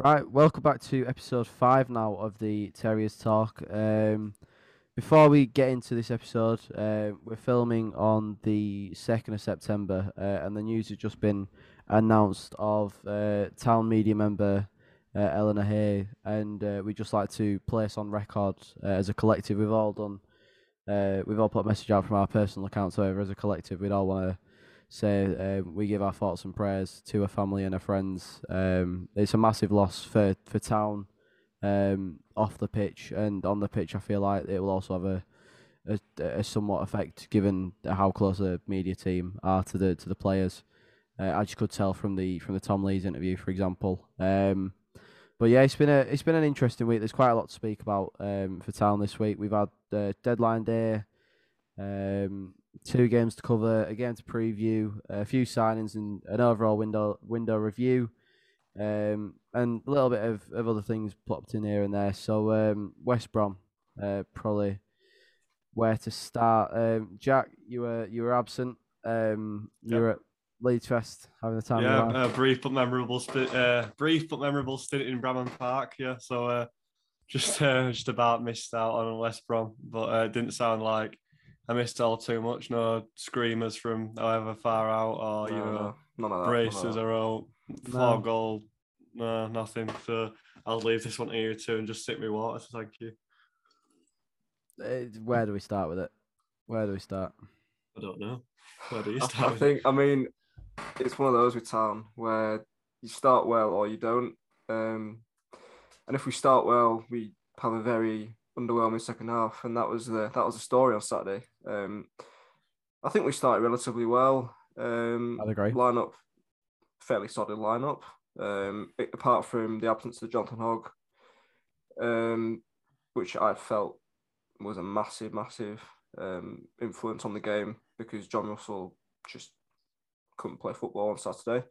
Right, welcome back to episode five now of the Terriers Talk. Um, before we get into this episode, uh, we're filming on the second of September, uh, and the news has just been announced of uh, town media member uh, Eleanor Hay, and uh, we just like to place on record uh, as a collective. We've all done, uh, we've all put a message out from our personal accounts. However, as a collective, we'd all want to say um, we give our thoughts and prayers to her family and her friends. Um, it's a massive loss for for town um, off the pitch and on the pitch. I feel like it will also have a a, a somewhat effect given how close the media team are to the to the players. Uh, as you could tell from the from the Tom Lees interview, for example. Um, but yeah, it's been a it's been an interesting week. There's quite a lot to speak about um, for town this week. We've had uh, deadline day, um, two games to cover, a game to preview, a few signings, and an overall window window review, um, and a little bit of, of other things plopped in here and there. So um, West Brom, uh, probably where to start. Um, Jack, you were you were absent. Um, you Yep. were at Leeds Fest having the time. Yeah, your uh, brief but memorable. St- uh, brief but memorable stint in Bramham Park. Yeah, so uh, just uh, just about missed out on West Brom, but uh, it didn't sound like I missed all too much. No screamers from however far out, or you No, know, no, none of that. braces none of that. are out, four No. goal, no nothing. So I'll leave this one to you two and just sip me water. So thank you. Uh, where do we start with it? Where do we start? I don't know. Where do you I, start? I think. I mean, it's one of those with town where you start well or you don't. Um, and if we start well, we have a very underwhelming second half, and that was the that was the story on Saturday. Um, I think we started relatively well. Um, I'd agree. Lineup, fairly solid lineup. Um, apart from the absence of Jonathan Hogg, um, which I felt was a massive, massive um, influence on the game because Jon Russell just couldn't play football on Saturday.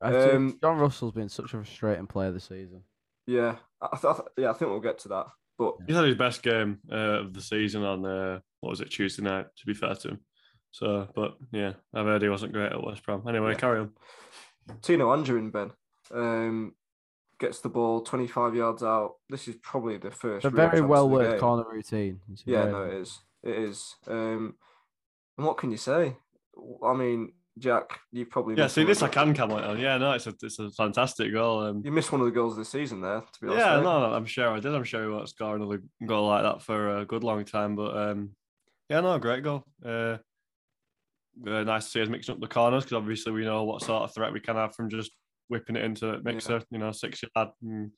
Um, Jon Russell's been such a frustrating player this season. Yeah, I, th- I th- yeah, I think we'll get to that. But He's had his best game uh, of the season on uh, what was it Tuesday night? To be fair to him, so but yeah, I've heard he wasn't great at West Brom. Anyway, Yeah. carry on. Tino Anjorin, Ben, um, gets the ball 25 yards out. This is probably the first. A very well worked corner routine. Yeah, no, it is. It is. Um, and what can you say? I mean, Jack, you probably Yeah, see this I can comment on. Yeah, no, it's a it's a fantastic goal. Um, You missed one of the goals of the season there. To be honest, yeah, no, no, I'm sure I did. I'm sure he won't score another goal like that for a good long time. But um, yeah, no, great goal. Uh, uh, nice to see us mixing up the corners because obviously we know what sort of threat we can have from just whipping it into a mixer. You know, six yard mm,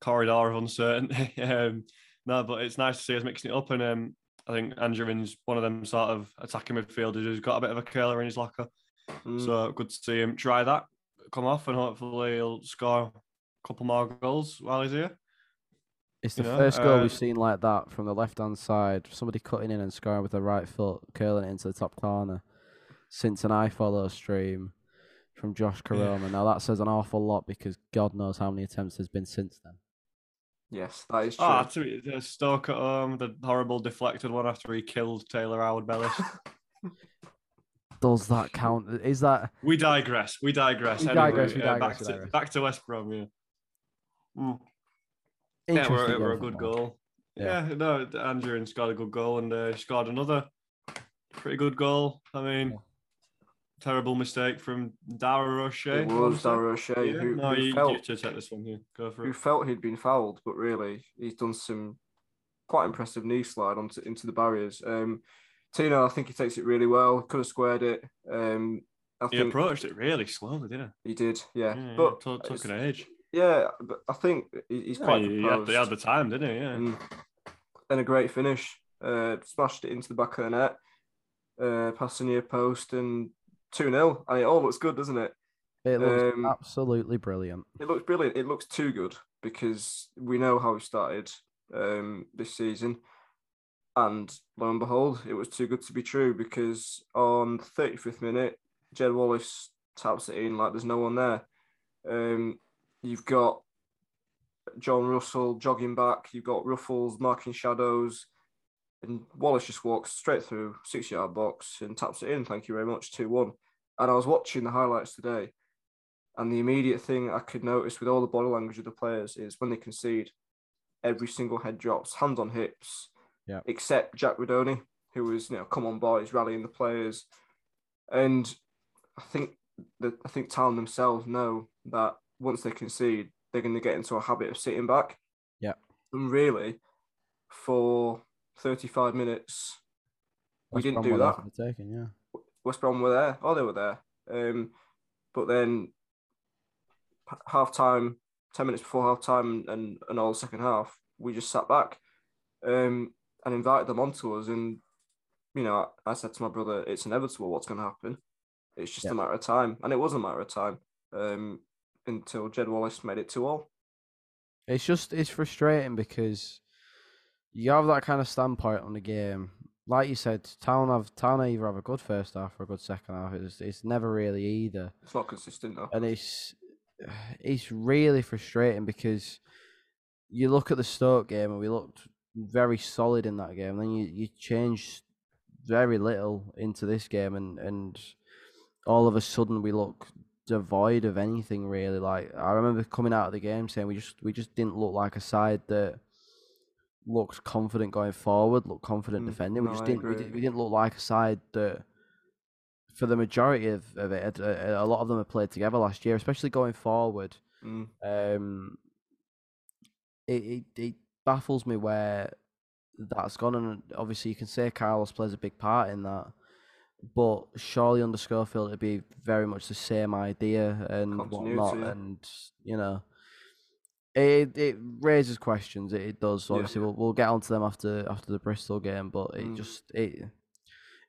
corridor of uncertainty. um, no, but it's nice to see us mixing it up. And um, I think Anjorin's one of them sort of attacking midfielders who's got a bit of a curler in his locker. Mm. So good to see him try that, come off, and hopefully he'll score a couple more goals while he's here. It's the you know, first goal uh, we've seen like that from the left hand side. Somebody cutting in and scoring with the right foot, curling it into the top corner. Since an I follow stream from Josh Koroma. Now that says an awful lot because God knows how many attempts there's been since then. Yes, that is true. Ah, to be- the Stoke at home, the horrible deflected one after he killed Taylor Harwood-Bellis. Does that count? Is that we digress. We digress. We Anyway, digress, we uh, digress, back, we to, back to West Brom. Yeah. Mm. Yeah, we're, we're a good goal. Yeah. Yeah, no, Andrew scored a good goal and uh, he scored another pretty good goal. I mean, Yeah. terrible mistake from Dara O'Shea. it was was that? Dara O'Shea Yeah, who, no, who you, felt you should take this one here. Go for who it. felt he'd been fouled, but really he's done some quite impressive knee slide onto into the barriers. Um, Tino, I think he takes it really well. Could have squared it. Um, I He think approached it really slowly, didn't he He did. Yeah. Yeah, but yeah, took, took an age. yeah, but I think he's quite he, he had, composed. he had the time, didn't he? Yeah. and then a great finish. Uh, smashed it into the back of the net, uh, past the near post, and 2 0. And it all looks good, doesn't it? It looks Um, absolutely brilliant. It looks brilliant. It looks too good because we know how we started um, this season. And lo and behold, it was too good to be true because on the 35th minute, Jed Wallace taps it in like there's no one there. Um, you've got Jon Russell jogging back. You've got Ruffels marking shadows, and Wallace just walks straight through six yard box and taps it in. Thank you very much, two one. And I was watching the highlights today, and the immediate thing I could notice with all the body language of the players is when they concede, every single head drops, hands on hips, Yeah. except Jack Rudoni, who was, you know, come on boys, rallying the players. And I think that I think Town themselves know that once they concede, they're going to get into a habit of sitting back. Yeah. And really, for 35 minutes, we didn't Brom do that. the taking, yeah. West Brom were there. Oh, they were there. Um, but then half time, 10 minutes before half time and, and all the second half, we just sat back um, and invited them onto us. And, you know, I, I said to my brother, it's inevitable what's going to happen. It's just Yeah. a matter of time. And it was a matter of time um, until Jed Wallace made it two all. It's just it's frustrating because you have that kind of standpoint on the game. Like you said, Town have Town either have a good first half or a good second half. It's it's never really either, It's not consistent, though. and it's it's really frustrating because you look at the Stoke game and we looked very solid in that game. Then you you change very little into this game, and and all of a sudden we look devoid of anything really. Like I remember coming out of the game saying we just we just didn't look like a side that looked confident going forward, looked confident Mm, defending. We no, just didn't we, did, we didn't look like a side that for the majority of, of it, a, a lot of them have played together last year, especially going forward. Mm. Um, it, it it baffles me where that's gone, and obviously you can say Carlos plays a big part in that, but surely under Schofield it'd be very much the same idea and whatnot, Continuity, yeah. and you know. It it raises questions. It, it does. Yeah. Obviously, we'll we'll get onto them after after the Bristol game, but it Mm. just it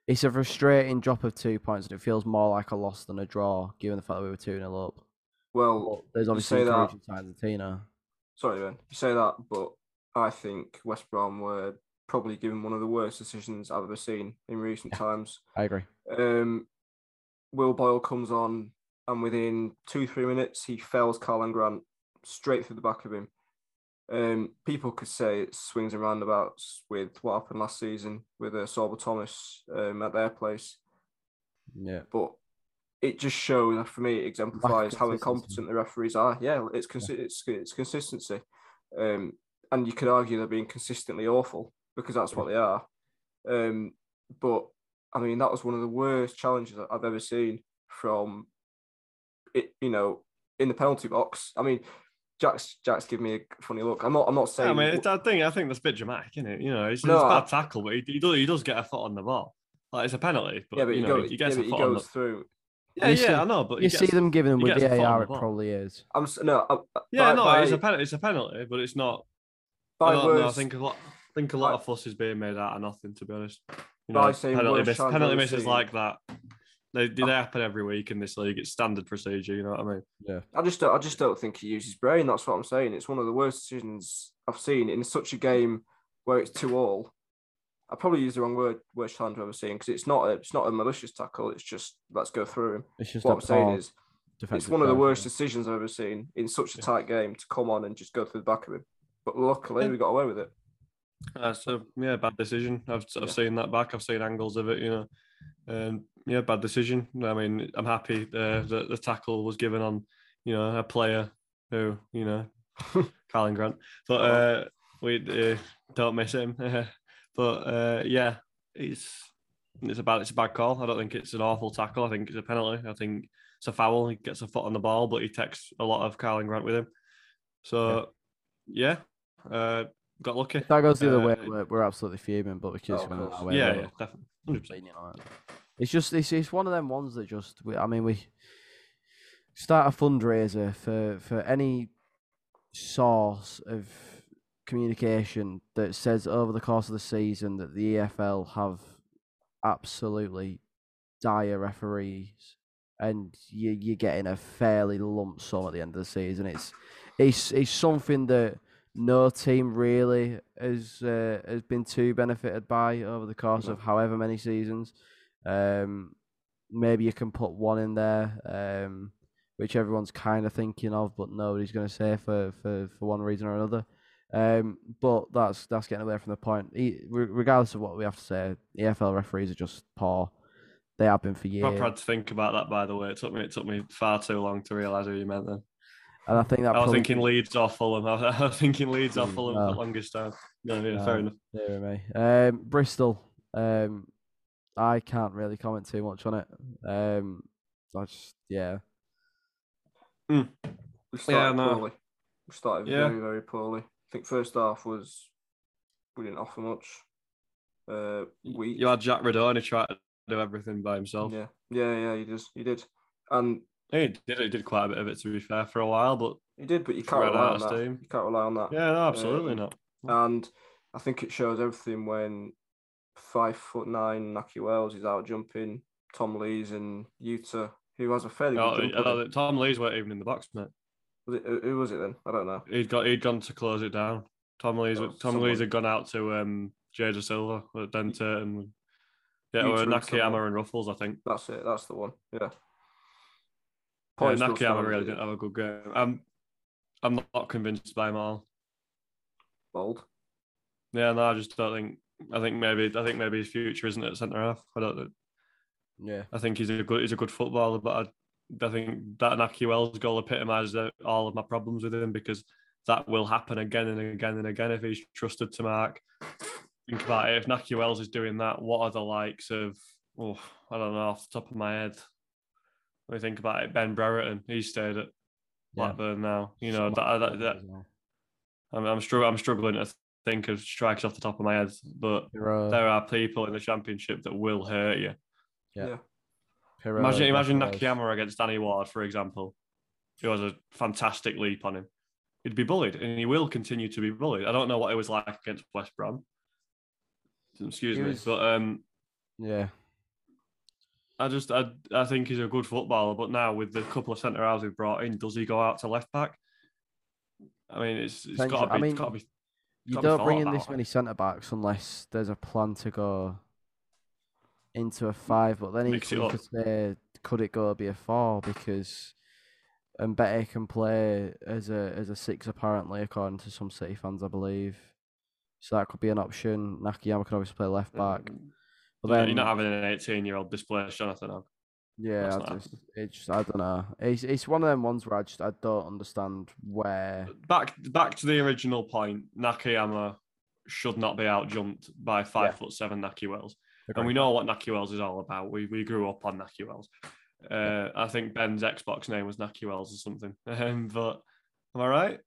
it's a frustrating drop of two points, and it feels more like a loss than a draw, given the fact that we were two 0 up. Well, But there's obviously that- encouraging signs of Tino. sorry, Ben, you say that, but I think West Brom were probably given one of the worst decisions I've ever seen in recent times. I agree. Um, Will Boyle comes on, and within two three minutes, he fells Karlan Grant straight through the back of him. Um, people could say it swings and roundabouts with what happened last season with uh, Sorba Thomas um, at their place, Yeah. but it just shows for me it exemplifies how incompetent the referees are. Yeah, it's consi- it's it's consistency, um, and you could argue they're being consistently awful because that's what they are. Um, but I mean, that was one of the worst challenges I've ever seen from it. You know, in the penalty box. I mean, Jack's Jack's giving me a funny look. I'm not. I'm not Yeah, saying. I mean, it's, I think I think that's a bit dramatic, isn't it? You know, it's, No, it's a I- bad tackle, but he, he does he does get a foot on the ball. Like it's a penalty, but, yeah, but you he, know, go, he yeah, gets but a he foot on goes the. through. Yeah, You yeah, see- I know, but he You gets, see them giving them with gets a foot on VAR, the it probably is. I'm no. I- Yeah, by- no, by- it's a penalty. It's a penalty, but it's not. By I don't know. I think a lot. I think a lot by- of fuss is being made out of nothing. To be honest, you By know, penalty, miss, penalty misses seen. like that. They they happen every week in this league. It's standard procedure. You know what I mean? Yeah. I just don't, I just don't think he uses brain. That's what I'm saying. It's one of the worst decisions I've seen in such a game where it's two all. I probably use the wrong word, worst challenge I've ever seen because it's not a, it's not a malicious tackle. It's just let's go through him. It's just What a I'm saying is it's one of the worst decisions I've ever seen in such a Yeah. tight game to come on and just go through the back of him. But luckily we got away with it. Uh, so yeah, bad decision. I've I've Yeah. seen that back. I've seen angles of it. You know, and yeah, bad decision. I mean, I'm happy uh, that the tackle was given on you know a player who you know, Karlan Grant. But uh, we uh, don't miss him. but uh, yeah, it's it's a bad it's a bad call. I don't think it's an awful tackle. I think it's a penalty. I think it's a foul. He gets a foot on the ball, but he takes a lot of Karlan Grant with him. So yeah, uh, got lucky. If that goes the other way, Uh, we're, we're absolutely fuming, but because Oh, we're not course. away, yeah, yeah, definitely. 100%. lenient on it. It's just it's, it's one of them ones that just we, I mean we start a fundraiser for for any source of communication that says over the course of the season that the EFL have absolutely dire referees and you you're getting a fairly lump sum at the end of the season. It's it's it's something that no team really has uh, has been too benefited by over the course of however many seasons. Um, maybe you can put one in there. Um, which everyone's kind of thinking of, but nobody's going to say for, for, for one reason or another. Um, but that's that's getting away from the point. E- re- regardless of what we have to say, EFL referees are just poor. They have been for years. Proper had to think about that. By the way, it took me it took me far too long to realise who you meant. Then And I think that I was probably thinking Leeds or Fulham. I was thinking Leeds or Mm, Fulham no. for the longest time. No, yeah, No. fair enough. Dear me. Um, Bristol. Um, I can't really comment too much on it. Um, I just yeah. We started no. poorly. We started Yeah. very, very poorly. I think first half was we didn't offer much. Uh, we You had Jack Rudoni try to do everything by himself. yeah, yeah, yeah. He did, he did, and He did, he did quite a bit of it to be fair for a while, but he did. But you can't rely on that. steam. You can't rely on that. yeah, no, absolutely Um, not. And I think it shows everything when five foot nine Nahki Wells is out jumping Tom Lees and Yuta, who has a fairly Oh, good jump. Tom Lees weren't even in the box, mate. Was it, who was it then? I don't know. He'd got he'd gone to close it down. Tom Lees Oh, Tom someone- Lees had gone out to um Jada Silva at Dente and yeah, or and and Ruffels, I think. That's it. That's the one. Yeah. Yeah, Point Nakayama stands, really didn't have a good game. I'm I'm not convinced by him all. Bold. Yeah, no, I just don't think. I think maybe I think maybe his future isn't at centre half. I don't. Yeah. I think he's a good he's a good footballer, but I, I think that Nahki Wells goal epitomises all of my problems with him because that will happen again and again and again if he's trusted to mark. Think about it. If Nahki Wells is doing that, what are the likes of? Oh, I don't know off the top of my head. When we think about it, Ben Brereton, he stayed at Yeah. Blackburn now. You know, that, that, that, well. I'm, I'm, struggling, I'm struggling to think of strikers off the top of my head, but Pirro, there are people in the championship that will hurt you. Yeah. Yeah. Pirro, Imagine, imagine Naki Nakayama against Danny Ward, for example, who has a fantastic leap on him. He'd be bullied, and he will continue to be bullied. I don't know what it was like against West Brom. Excuse He me, but um, Yeah. I just I, I think he's a good footballer. But now with the couple of centre halves we've brought in, does he go out to left back? I mean, it's it's got to be. I mean, be You don't bring in this many centre backs unless there's a plan to go into a five. But then Mix it equally, up. could say, could it go be a four? Because Mbete can play as a as a six apparently, according to some City fans, I believe. So that could be an option. Nakayama can obviously play left mm. back. But Yeah, then, you're not having an 18 year old displaced Jonathan. Hogg. yeah, I just, it's just, I don't know. It's it's one of them ones where I just I don't understand where. Back back to the original point. Nakayama should not be out jumped by five Yeah. foot seven Nahki Wells. and we know what Nahki Wells is all about. We we grew up on Nahki Wells. Uh, I think Ben's Xbox name was Nahki Wells or something. Um, but am I right?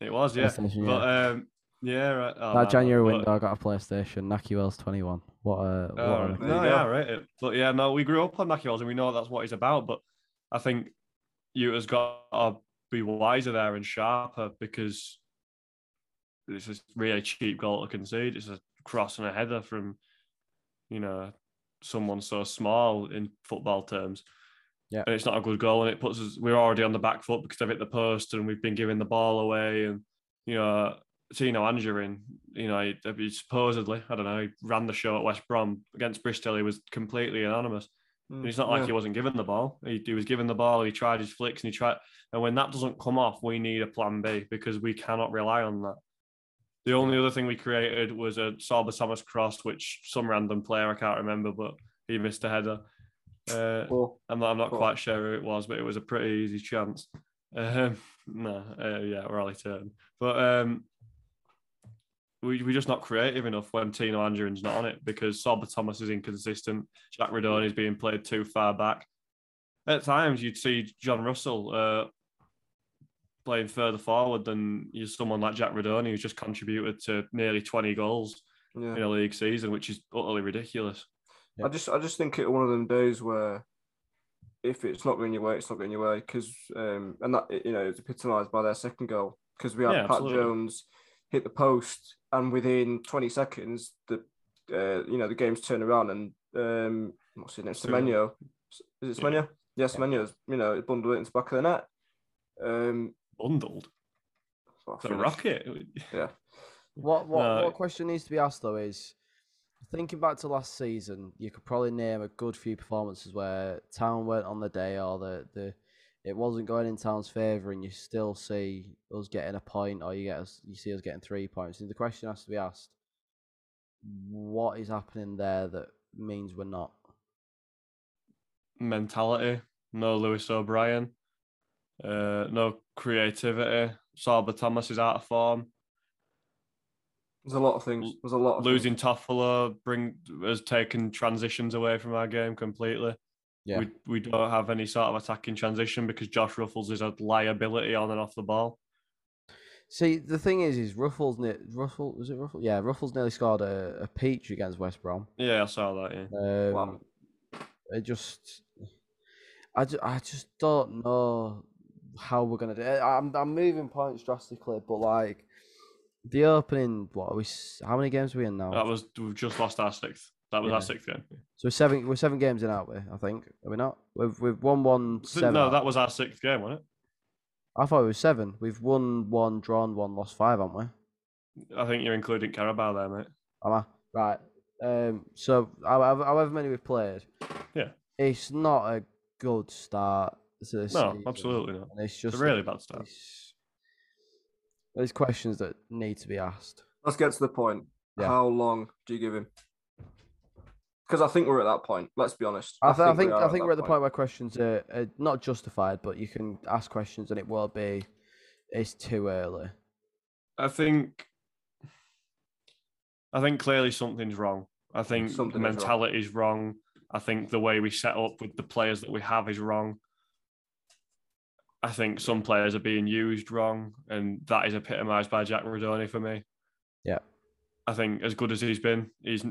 It was, yeah. But yeah. um, yeah, right. Oh, that man, January but- window, I got a PlayStation. Nahki Wells twenty one. What a what Oh, a no, yeah, go. right. But yeah, no, we grew up on Nahki Wells and we know that's what he's about. But I think you has got to be wiser there and sharper because it's a really cheap goal to concede. It's a cross and a header from, you know, someone so small in football terms. Yeah. And it's not a good goal, and it puts us. We're already on the back foot because they've hit the post, and we've been giving the ball away. And you know, Tino Anjorin, you know, he, he supposedly, I don't know, he ran the show at West Brom against Bristol. He was completely anonymous. Mm, And it's not like yeah. he wasn't given the ball. He, he was given the ball. He tried his flicks, and he tried. And when that doesn't come off, we need a plan B because we cannot rely on that. The only other thing we created was a Sorba Thomas cross, which some random player I can't remember, but he missed a header. Uh, Well, I'm not, I'm not Cool. quite sure who it was, but it was a pretty easy chance. Um, no, uh, yeah, Raleigh turn. But um, we, we're just not creative enough when Tino Anjorin's not on it because Sorba Thomas is inconsistent. Jack Rudoni is being played too far back. At times, you'd see John Russell uh, playing further forward than you someone like Jack Rudoni, who's just contributed to nearly 20 goals yeah. in a league season, which is utterly ridiculous. Yeah. I just I just think it's one of them days where if it's not going your way, it's not going your way. Because um, and that you know it's epitomised by their second goal because we had Yeah, Pat absolutely. Jones hit the post and within 20 seconds the uh, you know the game's turned around and um, what's his name Two nil. Semenyo is it Yeah. Semenyo? Yes, Semenyo's you know bundled it into the back of the net. Um, Bundled. so The rocket. Yeah. What what No. what question needs to be asked though is thinking back to last season, you could probably name a good few performances where Town weren't on the day or the the it wasn't going in Town's favour, and you still see us getting a point, or you get us, you see us getting three points. And the question has to be asked: What is happening there that means we're not? Mentality. No Lewis O'Brien. Uh, no creativity. Sorba Thomas is out of form. There's a lot of things. There's a lot of Losing things. Toffolo bring has taken transitions away from our game completely. Yeah. We we don't have any sort of attacking transition because Josh Ruffels is a liability on and off the ball. See, the thing is, is Ruffels, ne- Ruffle, was it Ruffels? Yeah, Ruffels nearly scored a, a peach against West Brom. Yeah, I saw that. Yeah. Um, Wow. It just, I, ju- I just don't know how we're gonna do. it. I'm I'm moving points drastically, but like the opening, what are we? How many games are we in now? That was we've just lost our sixth. That was Yeah. our sixth game. So we're seven, we're seven games in, aren't we? I think. Are we not? We've we've won one So- seven. No, that was our sixth game, wasn't it? I thought it was seven. We've won one, drawn one, lost five, haven't we? I think you're including Carabao there, mate. Am I? Right. Um. So however, however many we've played, Yeah. it's not a good start to this No, season, absolutely not. And it's It's just a really bad start. There's questions that need to be asked. Let's get to the point. Yeah. How long do you give him? Because I think we're at that point. Let's be honest. I, th- I think we I are think we're at the point where questions are, are not justified, but you can ask questions and it will be. It's too early. I think I think clearly something's wrong. I think Something is wrong. mentality is wrong. I think the way we set up with the players that we have is wrong. I think some players are being used wrong, and that is epitomised by Jack Rudoni for me. Yeah. I think as good as he's been, he's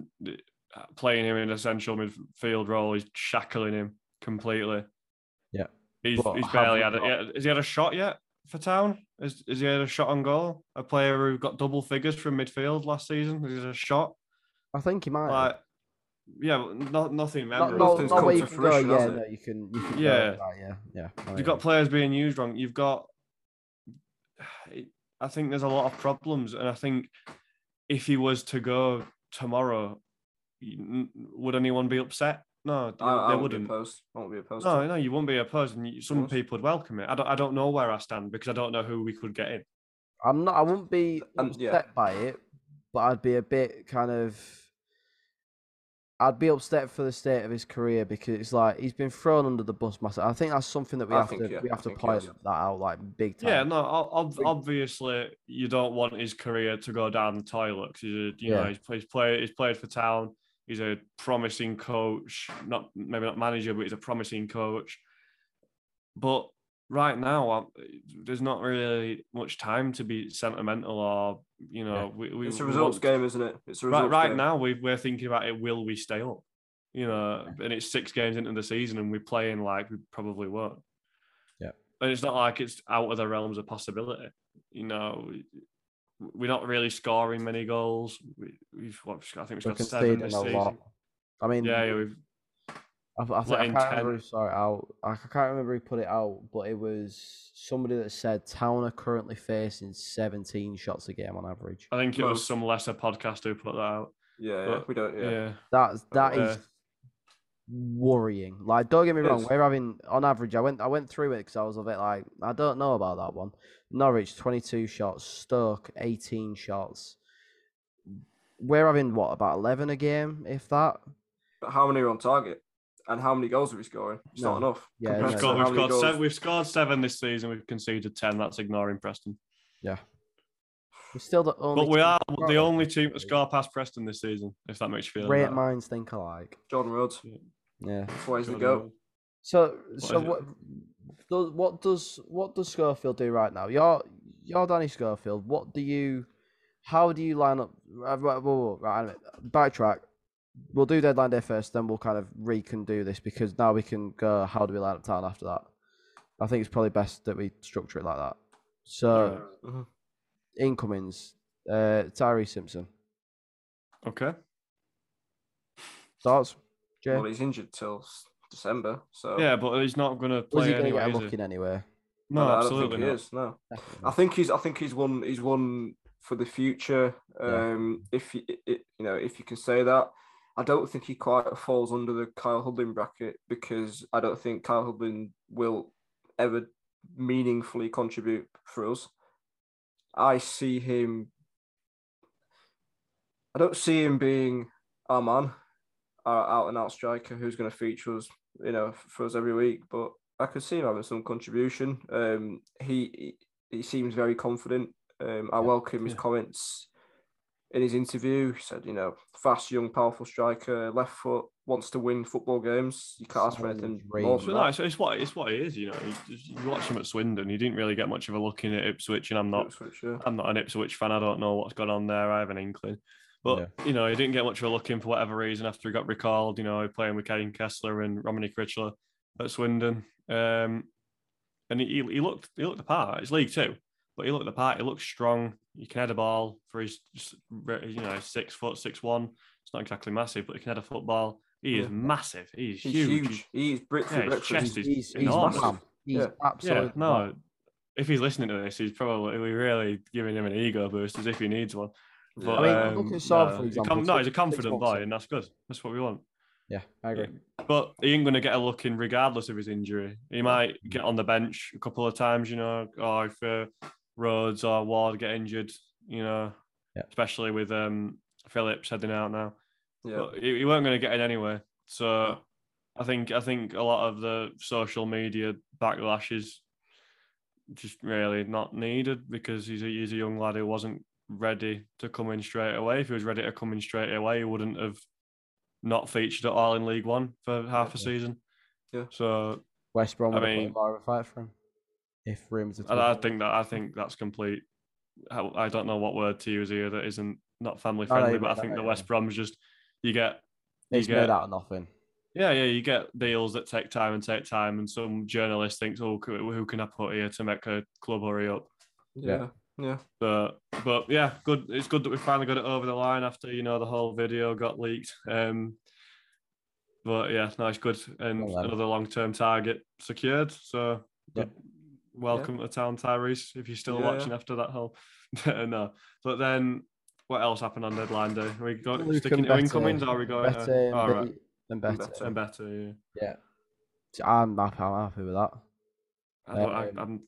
playing him in a central midfield role. He's shackling him completely. Yeah. He's, But he's barely had, got- yeah, has he had a shot yet for Town? Has, has he had a shot on goal? A player who got double figures from midfield last season? Has he a shot? I think he might. Like, yeah, not nothing not, memorable. not, not come where you can go. Yeah, no, you can. You can. Yeah. Right, yeah, yeah. You've mean, got players being used wrong. You've got. I think there's a lot of problems, and I think if he was to go tomorrow, would anyone be upset? No, I, I they won't be wouldn't. opposed. I won't be opposed. No, no, you wouldn't be opposed, and you- some course. people would welcome it. I don't, I don't know where I stand because I don't know who we could get in. I'm not. I wouldn't be uh, um, And- upset yeah. by it, but I'd be a bit kind of. I'd be upset for the state of his career because it's like he's been thrown under the bus massive. I think that's something that we I have think, to yeah, we have to think point has. that out like big time. Yeah, no, ob- ob- obviously you don't want his career to go down the toilet because he's a, you know he's, he's played he's played for town. He's a promising coach, not maybe not manager, but he's a promising coach. But right now, i there's not really much time to be sentimental or you know we, we It's a results want- game, isn't it? It's a Right, results right game. now we we're thinking about it. Will we stay up? You know, and it's six games into the season, and we're playing like we probably won't. Yeah. and it's not like it's out of the realms of possibility. You know, we- we're not really scoring many goals. We, we've what, I think we've got seven this a season. lot. I mean, Yeah, yeah, we've I, I, think, I letting can't remember 10. who saw it out. I c- can't remember who put it out, but it was somebody that said Town are currently facing 17 shots a game on average. I think it was some lesser podcast who put that out. Yeah, yeah, But, we don't. Yeah, Yeah, That's that Uh, is worrying. Like, don't get me wrong, we're having on average. I went I went through it because I was a bit like I don't know about that one. Norwich 22 shots, Stoke 18 shots. We're having what about 11 a game, if that. but how many are on target? And how many goals are we scoring? It's not enough. Yeah, no, we've, to got, how we've, many got goals- seven, we've scored seven this season. We've conceded ten. That's ignoring Preston. Yeah, we're still the only. But we are the score. only team to score past Preston this season. If that makes you feel Great better. minds think alike. Jordan Rhodes. Yeah. That's why he's the Jordan goat. Rhodes. So, so what does what does what does Schofield do right now? You're you're Danny Schofield. What do you? How do you line up? uh, Right, whoa, whoa, right, a backtrack. We'll do deadline day first, then we'll kind of recon do this because now we can go. How do we line up town after that? I think it's probably best that we structure it like that. So Mhm. incomings, uh, Tyreece Simpson. Okay. Thoughts, Jai? Well, he's injured till December, so Yeah, but he's not going to Was play he going to anyway. get a is he? look in anyway? No, I don't- I don't absolutely think he not. is. No, Definitely I think he's. I think he's one. He's one for the future. Yeah. Um, if you, it, you know, if you can say that, I don't think he quite falls under the Kyle Hudlin bracket because I don't think Kyle Hudlin will ever meaningfully contribute for us. I see him. I don't see him being our man, our out and out striker who's going to feature us, you know, for us every week. But I could see him having some contribution. Um, he he seems very confident. Um, I welcome his Yeah. comments in his interview. He said, you know, fast, young, powerful striker, left foot, wants to win football games. You can't ask for anything more So than no, that. it's, it's what it's what it is. You know, you, you watch him at Swindon. You didn't really get much of a look in at Ipswich, and I'm not Ipswich, yeah. I'm not an Ipswich fan. I don't know what's gone on there. I have an inkling. But you know, he didn't get much of a look in for whatever reason after he got recalled. You know, playing with Kaine Kesler and Romany Critchler at Swindon. Um, and he, he looked he looked the part. It's League Two, but he looked the part. He looked strong. He can head a ball for his you know six foot six one. It's not exactly massive, but he can head a football. He is Yeah. massive. He's, He's huge. huge. He's brick for Yeah, his chest He's, is he's, he's enormous. mad. He's Yeah. absolutely Yeah, no. If he's listening to this, he's probably really giving him an ego boost as if he needs one. Yeah. But, I mean, um, look at Saab, no, for he's a example, com- no, he's a confident months boy, and that's good. That's what we want. Yeah, I agree. But he ain't going to get a look in regardless of his injury. He might get on the bench a couple of times, you know, or if uh, Rhodes or Ward get injured, you know, Yeah. especially with um, Phillips heading out now. yeah. But he, he weren't going to get in anyway. So I think I think a lot of the social media backlash is just really not needed because he's a, he's a young lad who wasn't ready to come in straight away. If he was ready to come in straight away, he wouldn't have not featured at all in League One for half a season. Yeah. So West Brom I would have mean- put more of a fight for him if rooms and I think that I think that's complete. I I don't know what word to use here that isn't not family No, no, friendly, but I think that, the yeah. West Brom's just you get you it's get made out of nothing. Yeah, yeah, you get deals that take time and take time, and some journalist thinks, "Oh, who who can I put here to make a club hurry up?" yeah. Yeah. But but yeah, good. It's good that we finally got it over the line after you know the whole video got leaked. Um, but yeah, no, it's good, and Well another long term target secured. So Yep. welcome to town, Tyreece. If you're still Yeah. watching after that whole, no. But then what else happened on deadline day? Are we got Luke sticking and to Better- incomings? Or are we going? Better to, and, all right, and better. Better. and better. Yeah. Yeah. I'm happy, I'm happy with that. I don't, I, I'm,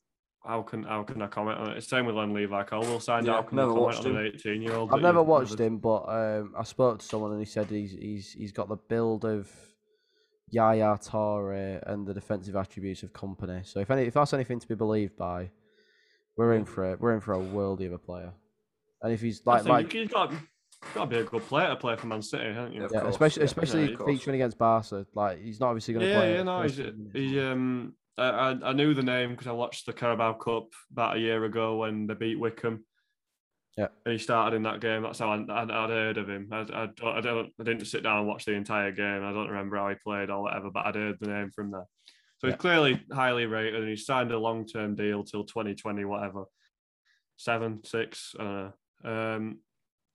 how can how can I comment on it? It's same with Len Levi Cole. We'll sign Yeah, how can you comment on an 18 year old? I've never watched him, but um, I spoke to someone and he said he's he's he's got the build of Yaya Toure and the defensive attributes of Kompany. So if any if that's anything to be believed by, we're in for it. We're in for a worldy of a player. And if he's like like you've got, got to be a good player to play for Man City, haven't you? Yeah, of yeah, course, especially especially Yeah, featuring against Barca, like he's not obviously going to yeah, play. yeah, no, he's, he um, I, I I knew the name because I watched the Carabao Cup about a year ago when they beat Wycombe. Yeah. and he started in that game. That's how I, I'd, I'd heard of him. I, I, don't, I don't, I didn't sit down and watch the entire game. I don't remember how he played or whatever, but I'd heard the name from there. So Yeah. he's clearly highly rated, and he signed a long-term deal till 2020, whatever, seven, six. I don't know. Um,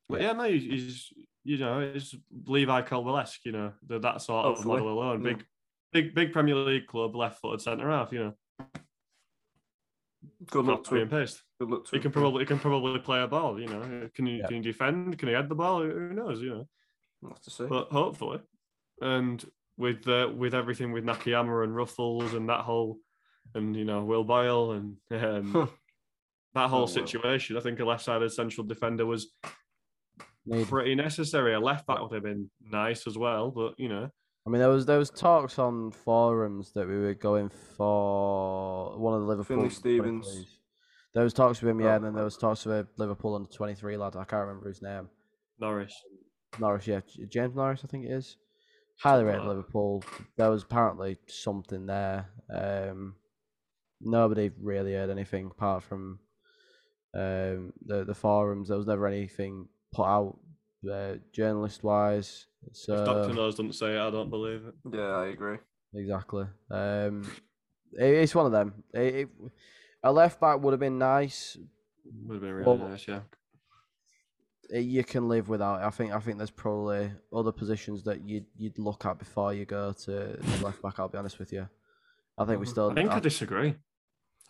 but Yeah. no, he's, he's you know, it's Levi Colwill-esque, you know, that sort of model alone. Big, big, big Premier League club, left-footed centre half. You know, Good luck to him. paste. Good luck to He him. can probably he can probably play a ball. You know, can he Yeah. can he defend? Can he head the ball? Who knows? You know, We'll to see. but hopefully, and with uh, with everything with Nakayama and Ruffels and that whole, and you know Will Boyle and um, that whole Oh, situation, I think a left-sided central defender was Need- pretty necessary. A left back would have been nice as well, but you know, I mean, there was there was talks on forums that we were going for one of the Liverpool. Finley Stevens. 23s. There was talks with him, yeah, Oh, and then there was talks with a Liverpool under twenty three lad. I can't remember his name. Norris. Norris, yeah, James Norris, I think it is. Highly rated that. Liverpool. There was apparently something there. Um, nobody really heard anything apart from um, the the forums. There was never anything put out uh, journalist wise. if Doctor So Knows doesn't say it, I don't believe it. Yeah, I agree. exactly. Um, it, it's one of them. It, it, a left back would have been nice. Would have been really nice, yeah. You can live without. it. I think. I think there's probably other positions that you'd you'd look at before you go to to left back. I'll be honest with you. I think we still. I think I I- disagree.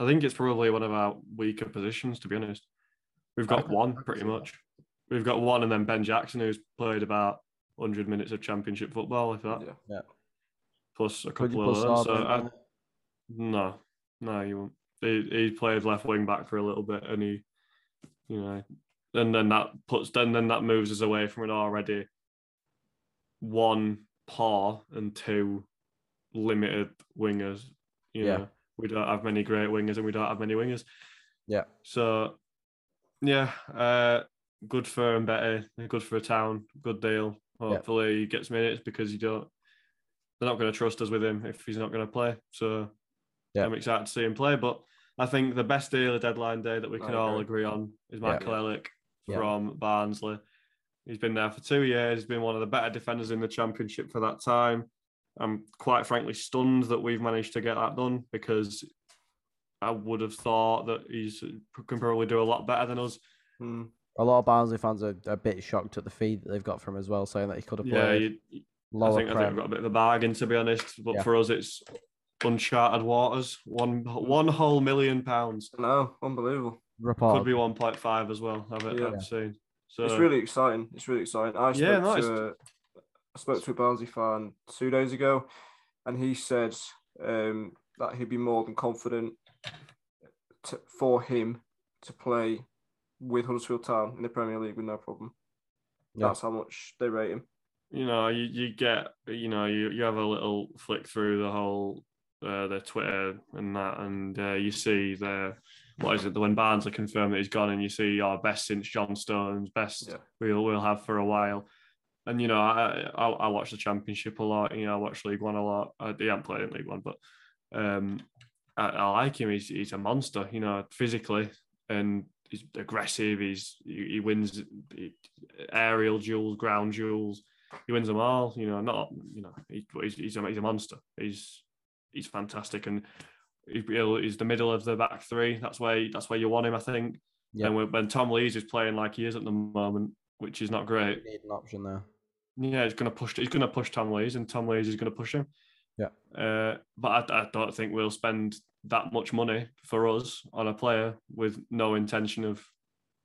I think it's probably one of our weaker positions, to be honest. We've got one pretty see that. much. We've got one, and then Ben Jackson, who's played about 100 minutes of Championship football, if that, Yeah. plus a couple of loans. So I, no, No, he won't. He, he played left wing back for a little bit, and he, you know, and then that puts then then that moves us away from an already one par and two limited wingers. You Yeah. know, we don't have many great wingers, and we don't have many wingers. Yeah. So, yeah, uh, good for him, better. good for a town, good deal. Hopefully he gets minutes because you don't. They're not going to trust us with him if he's not going to play. So, Yeah. I'm excited to see him play. But I think the best deal of deadline day that we can all agree. agree on is Yeah. Michael Helik Yeah. from Barnsley. He's been there for two years. He's been one of the better defenders in the championship for that time. I'm quite frankly stunned that we've managed to get that done because I would have thought that he's can probably do a lot better than us. Hmm. A lot of Barnsley fans are a bit shocked at the fee that they've got from as well, saying that he could have Yeah, played you, I lower think I think we've got a bit of a bargain to be honest. But Yeah. for us, it's uncharted waters. One one whole million pounds No, unbelievable. report. could be one point five as well. I've, Yeah. I've seen. So It's really exciting. It's really exciting. I spoke Yeah, no, to a, I spoke to a Barnsley fan two days ago, and he said um, that he'd be more than confident to, for him to play with Huddersfield Town in the Premier League with no problem. Yeah. That's how much they rate him. you know, you, you get, you know, you, you have a little flick through the whole, uh, their Twitter and that, and uh, you see the, what is it, the when Barnes are confirmed that he's gone, and you see our best since John Stones, best Yeah. we'll, we'll have for a while. And, you know, I, I, I watch the Championship a lot, you know, I watch League One a lot. I, he hasn't played in League One, but um, I, I like him. He's, he's a monster, you know, physically, and he's aggressive. He's he, he wins he- aerial duels, ground duels he wins them all. You know, not you know he, he's he's a, he's a monster. He's he's fantastic, and he- he's the middle of the back three. That's where that's where you want him, I think. Yeah. And when, when Tom Lees is playing like he is at the moment, which is not great, need an option there. yeah, he's gonna push. He's gonna push Tom Lees, and Tom Lees is gonna push him. Yeah. Uh, but I, I don't think we'll spend that much money for us on a player with no intention of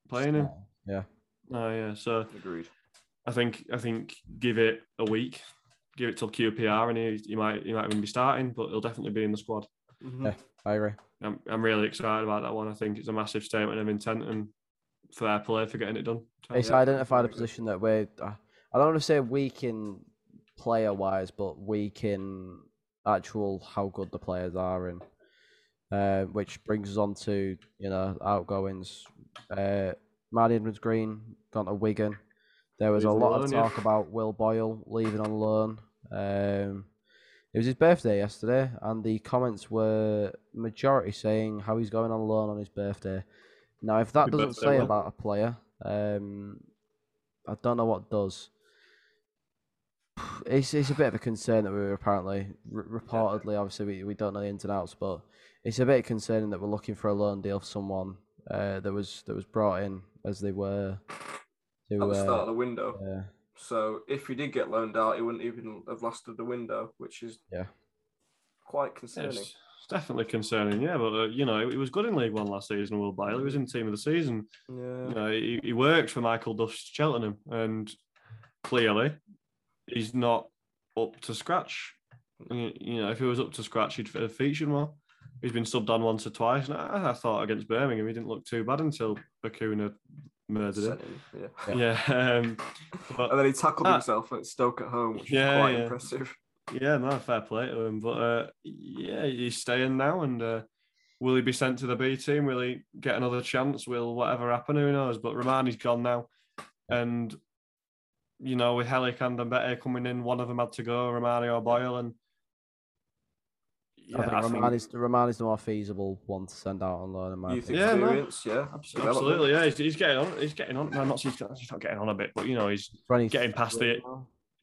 playing him. Yeah. Oh yeah, so Agreed. I think I think give it a week, give it till QPR, and he, he might he might even be starting, but he'll definitely be in the squad. Mhm. Yeah. I agree. I'm I'm really excited about that one. I think it's a massive statement of intent and fair play for getting it done. It's Yeah, identified a position that we're. Uh, I don't want to say weak in player wise, but weak in actual how good the players are, and uh, which brings us on to you know outgoings. Uh, Marty Edmonds Green gone to Wigan. There was a lot of loan, yeah. talk about Will Boyle leaving on loan. Um, it was his birthday yesterday, and the comments were majority saying how he's going on loan on his birthday. Now, if that doesn't say Will. about a player, um, I don't know what does. It's it's a bit of a concern that we were apparently r- reportedly, obviously we, we don't know the ins and outs, but it's a bit concerning that we're looking for a loan deal for someone uh, that was that was brought in as they were to At the start uh, of the window. yeah. So if he did get loaned out, he wouldn't even have lasted the window, which is Yeah. quite concerning. It's, it's definitely concerning, yeah. But uh, you know, he was good in League One last season. Will Boyle, he was in team of the season. Yeah. You know, he, he worked for Michael Duff's Cheltenham, and clearly he's not up to scratch. You you know, if he was up to scratch, he'd have featured more. He's been subbed on once or twice. And I, I thought against Birmingham, he didn't look too bad until Bacuna murdered him. Sent yeah. Yeah, um, but And then he tackled Ah. himself at Stoke at home, which Yeah, was quite yeah. impressive. yeah, no, fair play to him. But uh, yeah, he's staying now, and uh, will he be sent to the B team? Will he get another chance? Will whatever happen? Who knows? But Romani's gone now, and you know, with Helik and Mbete coming in, one of them had to go, Romani or Boyle, and yeah, I think I think- Romani's, Romani's the more feasible one to send out on loan in my Youth. Yeah, no. experience, yeah. Abs- Development. Absolutely, yeah. He's, he's getting on. He's getting on. No, not he's, he's not getting on a bit, but you know, he's Twenty- getting past the.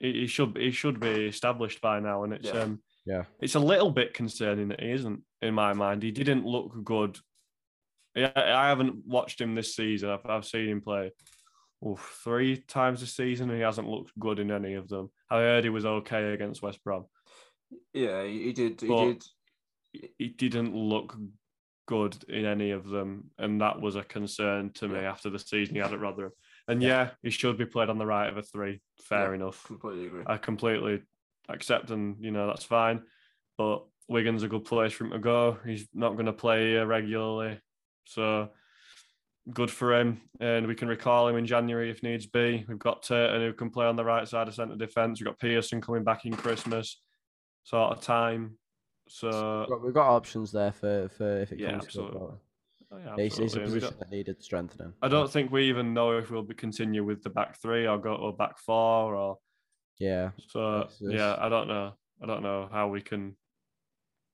He, he should he should be established by now, and it's Yeah. um Yeah. it's a little bit concerning that he isn't. In my mind, he didn't look good. I, I haven't watched him this season. I've, I've seen him play oh, three times this season, and he hasn't looked good in any of them. I heard he was okay against West Brom. Yeah, he, did. He But- did. He didn't look good in any of them, and that was a concern to me Yeah. after the season he had at Rotherham. And yeah, he should be played on the right of a three. Fair Yeah. enough. Completely agree. I completely accept, and you know that's fine. But Wigan's a good place for him to go. He's not going to play here regularly, so good for him. And we can recall him in January if needs be. We've got Turton who can play on the right side of centre defence. We've got Pearson coming back in Christmas sort of time. So We've got, options there for, for if it Yeah, comes absolutely. to it. oh, yeah, a absolutely. And we position that needed strengthening. I don't think we even know if we'll be continue with the back three or go to a back four or Yeah, so. Yeah, I don't know. I don't know how we can.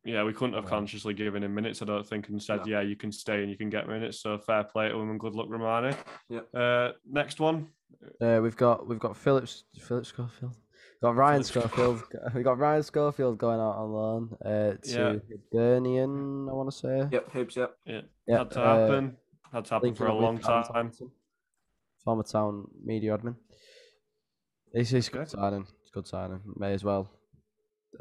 Yeah, we couldn't have Yeah. consciously given him minutes. I don't think, and said, No. "Yeah, you can stay and you can get minutes." So fair play to him and good luck, Romani. Yeah. Uh, next one. uh, we've got we've got Phillips Phillips Schofield. Got Ryan Schofield. we got Ryan Schofield going out on loan uh, Yeah. to Hibernian. I want to say. Yep, Hibs. Yep. Yeah, Yeah, had to uh, happen. Had to happen for a long time. Thompson, Former town media admin. It's, it's a good Okay. signing. It's good signing. May as well.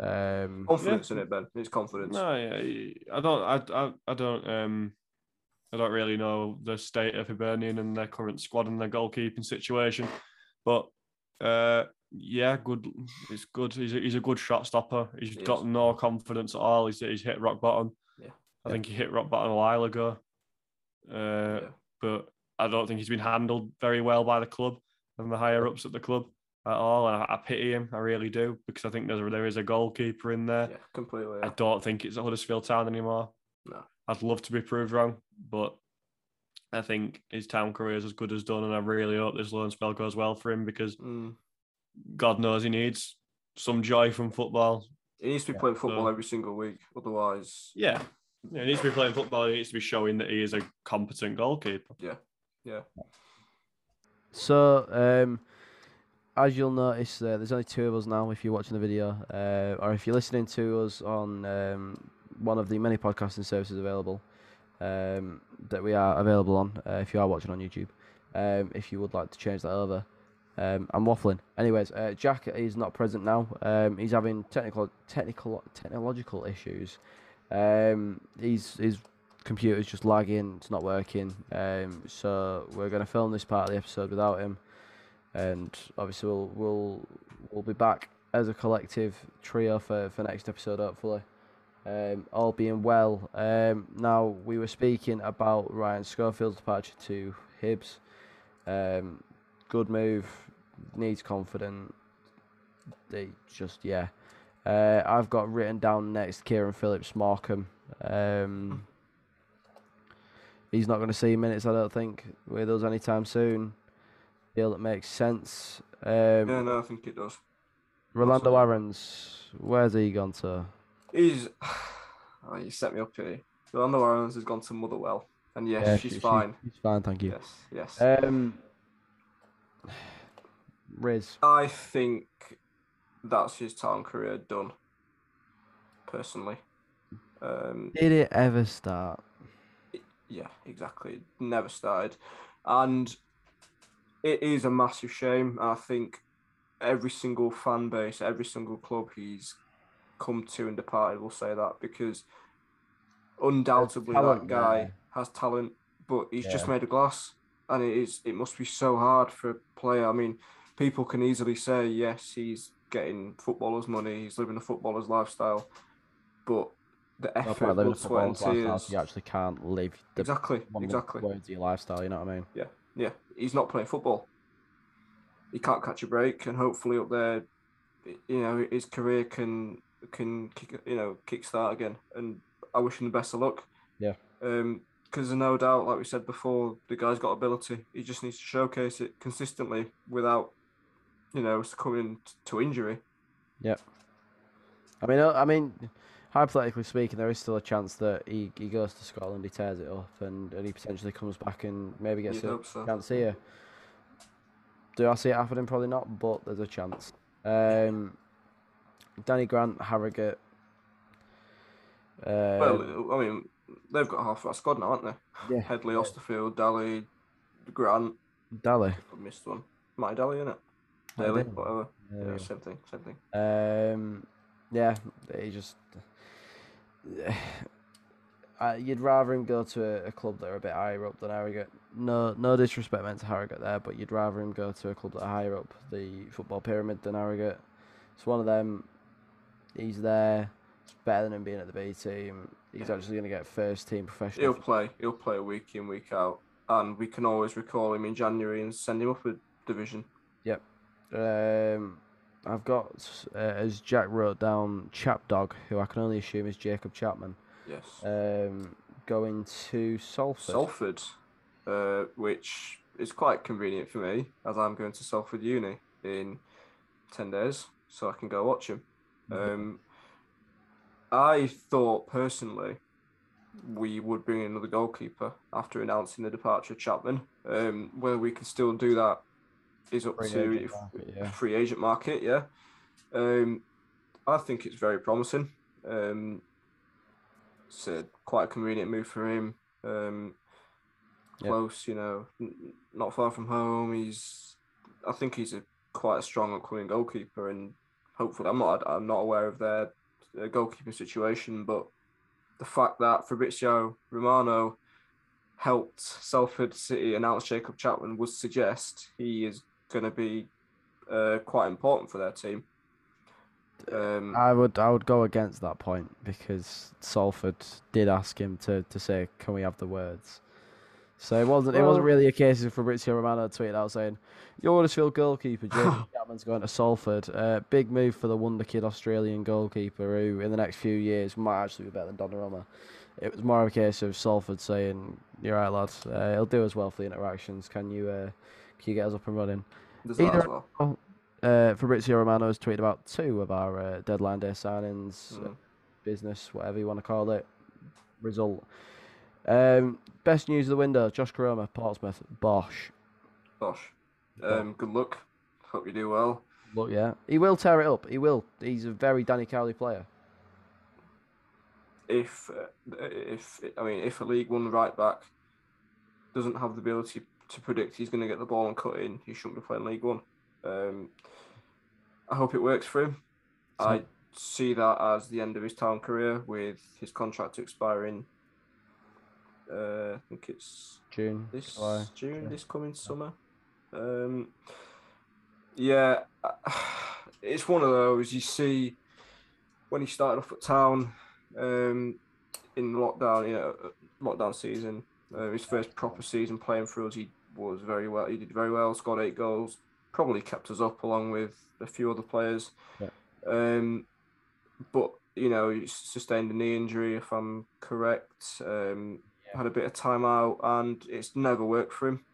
Um, Confidence in it, Ben. It's confidence. No, yeah, I don't. I, I, I don't. Um, I don't really know the state of Hibernian and their current squad and their goalkeeping situation, but uh, yeah, good. It's good. He's a, he's a good shot stopper. He's He got is. no confidence at all. He's he's hit rock bottom. Yeah. I think he hit rock bottom a while ago. Uh, Yeah. but I don't think he's been handled very well by the club and the higher ups at the club at all. And I, I pity him. I really do because I think there's a, there is a goalkeeper in there. Yeah, completely. I don't think it's at Huddersfield Town anymore. No. I'd love to be proved wrong, but I think his town career is as good as done, and I really hope this loan spell goes well for him because Mm. God knows he needs some joy from football. He needs to be Yeah, playing football so- every single week. Otherwise, Yeah. yeah, he needs to be playing football. He needs to be showing that he is a competent goalkeeper. Yeah. Yeah. So, um, as you'll notice, uh, there's only two of us now. If you're watching the video, uh, or if you're listening to us on um, one of the many podcasting services available um, that we are available on, uh, if you are watching on YouTube, um, if you would like to change that over, um, I'm waffling. Anyways, uh, Jack is not present now. Um, he's having technical, technical, technological issues. Um, he's his computer's just lagging. It's not working. Um, so we're gonna film this part of the episode without him, and obviously we'll we'll we'll be back as a collective trio for for next episode hopefully. Um, all being well. Um, now we were speaking about Ryan Schofield's departure to Hibs. Um, good move. Needs confidence. They just yeah. Uh, I've got written down next Kieran Phillips Markham. Um, he's not going to see minutes, I don't think, with us anytime soon. Feel that makes sense. Um, Yeah, no, I think it does. Rolando. Aarons, where's he gone to? He's. Oh, you set me up here. Rolando Aarons has gone to Motherwell, and yes, Yeah, she's she- she- fine. She's fine, thank you. Yes, yes. Um, Riz, I think that's his town career done. Personally, um, did it ever start? yeah, exactly. Never started, and it is a massive shame. I think every single fan base, every single club he's come to and departed will say that because undoubtedly talent that guy there. has talent, but he's just made of glass, and it is. It must be so hard for a player. I mean, people can easily say yes, he's getting footballers' money, he's living a footballer's lifestyle, but the No effort, living sweat, and tears. you actually can't live the Exactly, exactly. words of your lifestyle, you know what I mean? Yeah, yeah, he's not playing football. He can't catch a break, and hopefully up there, you know, his career can can kick, you know kick start again. And I wish him the best of luck. Yeah. Um, because there's no doubt, like we said before, the guy's got ability. He just needs to showcase it consistently without, you know, succumbing to injury. Yeah. I mean, I mean, hypothetically speaking, there is still a chance that he, he goes to Scotland, he tears it up, and, and he potentially comes back and maybe gets You'd a so. chance here. Do I see it happening? Probably not, but there's a chance. Um, Danny Grant, Harrogate. Um, well, I mean, they've got half our squad now, haven't they? yeah, Headley, Austerfield, Daly, Grant. Daly. I missed one. Matty Daly, innit? Daly, whatever. Yeah, go. same thing, same thing. Um, yeah, he just. Uh, you'd rather him go to a, a club that are a bit higher up than Harrogate. No, no disrespect meant to Harrogate there, but you'd rather him go to a club that are higher up the football pyramid than Harrogate. It's one of them. He's there. It's better than him being at the B team. He's actually going to get first team professional. He'll play. He'll play week in, week out, and we can always recall him in January and send him up a division. Yep. Um, I've got uh, as Jack wrote down Chapdog, who I can only assume is Jacob Chapman, Yes. um, going to Salford. Salford, uh, which is quite convenient for me as I'm going to Salford Uni in 10 days, so I can go watch him. Um, I thought personally we would bring in another goalkeeper after announcing the departure of Chapman. Um, whether we can still do that is up Free to agent market, yeah. free agent market, yeah. Um, I think it's very promising. Um, it's a, quite a convenient move for him. Um, Yep. close, you know, n- not far from home. He's, I think he's a quite a strong upcoming goalkeeper, and hopefully, I'm not, I'm not aware of their uh, goalkeeping situation, but the fact that Fabrizio Romano helped Salford City announce Jacob Chapman would suggest he is going to be uh, quite important for their team. Um, I would I would go against that point because Salford did ask him to, to say, "Can we have the words?" So it wasn't it wasn't really a case of Fabrizio Romano tweeted out saying, "Your Huddersfield goalkeeper Jacob Chapman's going to Salford. Uh, big move for the wonder kid Australian goalkeeper who, in the next few years, might actually be better than Donnarumma." It was more of a case of Salford saying, "You're right, lads. Uh, he'll do as well for the interactions. Can you uh, you get us up and running?" that either- well. Uh, Fabrizio Romano has tweeted about two of our uh, deadline day signings, uh, Mm. business, whatever you want to call it, result. Um, best news of the window: Josh Koroma, Portsmouth, Bosch. Bosch. um, good luck. Hope you do well. Look, yeah, he will tear it up. He will. He's a very Danny Cowley player. If uh, if I mean if a League One right back doesn't have the ability to predict he's going to get the ball and cut in, he shouldn't be playing League One. Um, I hope it works for him. So- I see that as the end of his town career with his contract expiring. Uh, I think it's June, this July, June, yeah. this coming summer. Um, yeah, it's one of those you see when he started off at town um, in lockdown, you know, lockdown season, uh, his first proper season playing for us. He was very well. He did very well. Scored eight goals. Probably kept us up along with a few other players. Yeah. Um, but you know, he sustained a knee injury, if I'm correct. Um, had a bit of time out, and it's never worked for him.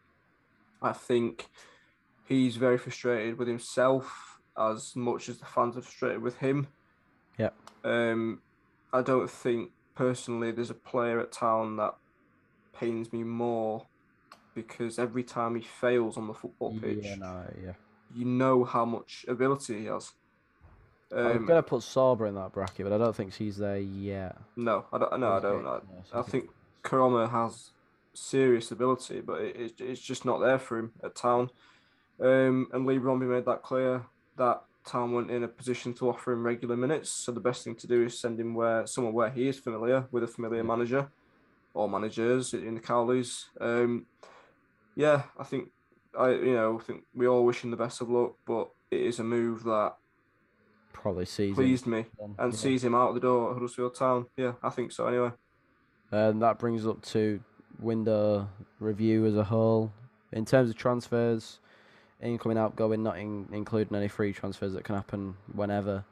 I think he's very frustrated with himself as much as the fans are frustrated with him. Yeah. Um, I don't think personally there's a player at town that pains me more because every time he fails on the football pitch, Yeah, no, yeah. you know how much ability he has. I'm Um, gonna put Sorba in that bracket, but I don't think she's there yet. no, I don't. No, I don't. I, I think Koroma has serious ability, but it, it, it's just not there for him at Town. Um, and Leigh Bromby made that clear that Town weren't in a position to offer him regular minutes. So the best thing to do is send him where somewhere where he is familiar with a familiar manager or managers in the Cowleys. Um, yeah, I think I you know I think we all wish him the best of luck, but it is a move that probably sees pleased me and yeah. sees him out of the door at Huddersfield Town. Yeah, I think so anyway. And that brings up to window review as a whole. In terms of transfers, incoming, outgoing, not in, including any free transfers that can happen whenever,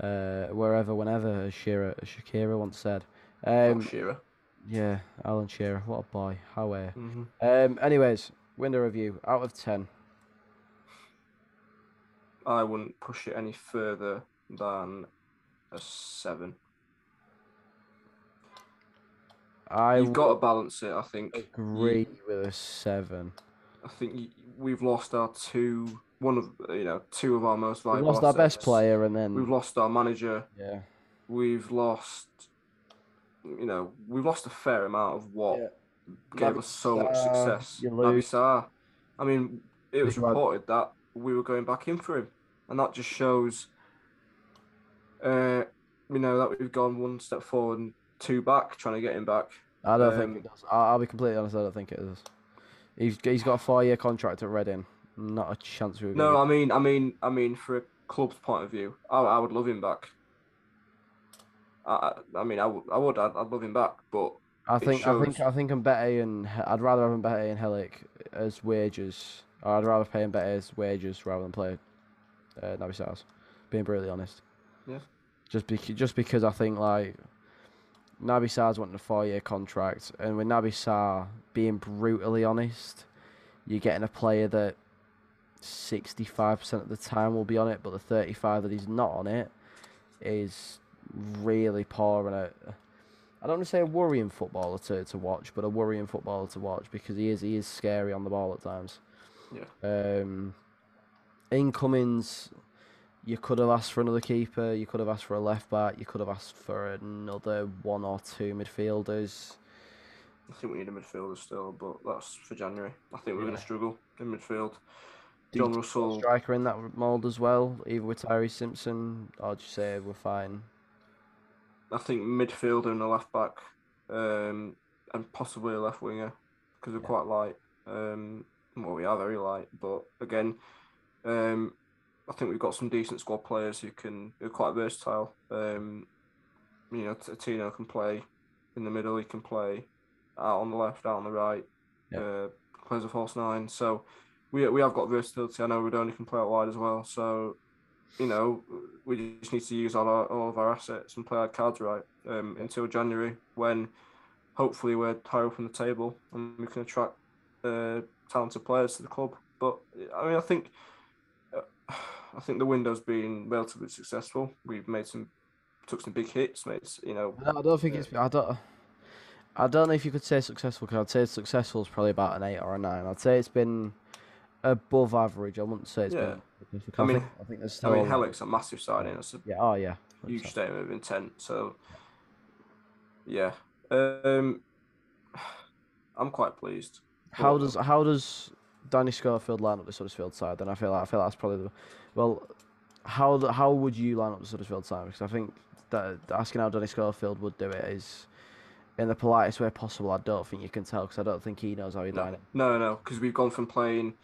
uh, wherever, whenever, as Shearer, as Shakira once said. Um, Um, Shearer. Yeah, Alan Shearer, what a boy. How uh, hmm Um, anyways, window review out of ten. I wouldn't push it any further than a seven. I You've got to balance it. I think. agree with a seven. I think y- we've lost our two, one of you know, two of our most valuable. lost our best player, and then We've lost our manager. yeah, We've lost, you know, we've lost a fair amount of what Yeah. gave us so much success. Naby I mean, it was reported that we were going back in for him, and that just shows, uh, you know, that we've gone one step forward and two back, trying to get him back. I don't Um, think it does. I'll, be completely honest. I don't think it does. He's he's got a four-year contract at Reading. Not a chance we. No, I mean, I mean, I mean, for a club's point of view, I, I would love him back. I, I mean, I, w- I would. I'd, I'd love him back, but I think I think shows- I think Mbete and I'd rather have Mbete and Helik as wages. Or I'd rather pay Mbete as wages rather than play uh, Naby Sarr's. Being brutally honest. Yeah. Just because just because I think like Naby Sarr's wanting a four year contract, and with Naby Sar being brutally honest, you're getting a player that sixty five percent of the time will be on it, but the thirty five that he's not on it is really poor and a I don't want to say a worrying footballer to, to watch, but a worrying footballer to watch because he is he is scary on the ball at times. Yeah. Um, incomings, you could have asked for another keeper. You could have asked for a left back. You could have asked for another one or two midfielders. I think we need a midfielder still, but that's for January. I think we're going to struggle in midfield. Jon Russell, striker in that mould as well, either with Tyreece Simpson or you say we're fine? I think midfielder and a left back, um, and possibly a left winger because we're Yeah. quite light. Um, well, we are very light, but again, um, I think we've got some decent squad players who can who are quite versatile. Um, you know, Tino can play in the middle. He can play out on the left, out on the right. Yeah. Uh, plays a false nine. So we we have got versatility. I know Rudoni can play out wide as well. So you know, we just need to use all our all of our assets and play our cards right um, until January when hopefully we're higher up on the table and we can attract uh, talented players to the club. But I mean, I think uh, I think the window's been relatively successful. We've made some took some big hits, made you know. I don't, I don't think it's. I don't. I don't know if you could say successful. Cause I'd say successful is probably about an eight or a nine. I'd say it's been above average. I wouldn't say it's Yeah. been. I mean- I think there's I mean, Helik's a massive signing. It's a Yeah. Oh yeah. huge 100%. statement of intent. So yeah, um, I'm quite pleased. How does how does Danny Schofield line up the Huddersfield side? Then I feel like I feel like that's probably the well. How how would you line up the Huddersfield side? Because I think that asking how Danny Schofield would do it is in the politest way possible. I don't think you can tell because I don't think he knows how he line No, it. no, no, because we've gone from playing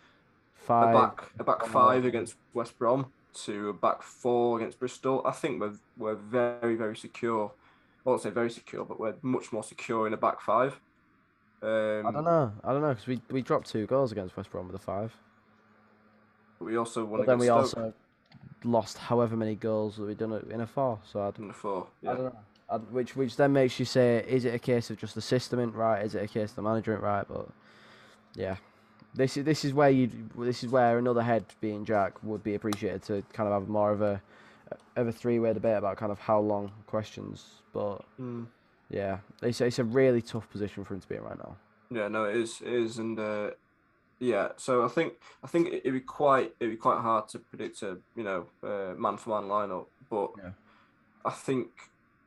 a back a back five more. against West Brom to a back four against Bristol. I think we're we're very very secure. I won't say very secure, but we're much more secure in a back five. Um, I don't know. I don't know because we we dropped two goals against West Brom with a five, We also won but then we Stoke also lost however many goals that we done it in a four. So I don't, in the four. I don't know. I, which which then makes you say, is it a case of just the system ain't right? Is it a case of the manager ain't right? But yeah, this is this is where you this is where another head being Jack would be appreciated to kind of have more of a of a three way debate about kind of how long questions. But Mm. yeah, it's it's a really tough position for him to be in right now. yeah, no, it is, it is, and uh, yeah. So I think I think it'd be quite it'd be quite hard to predict a you know uh, man for man lineup, but Yeah. I think,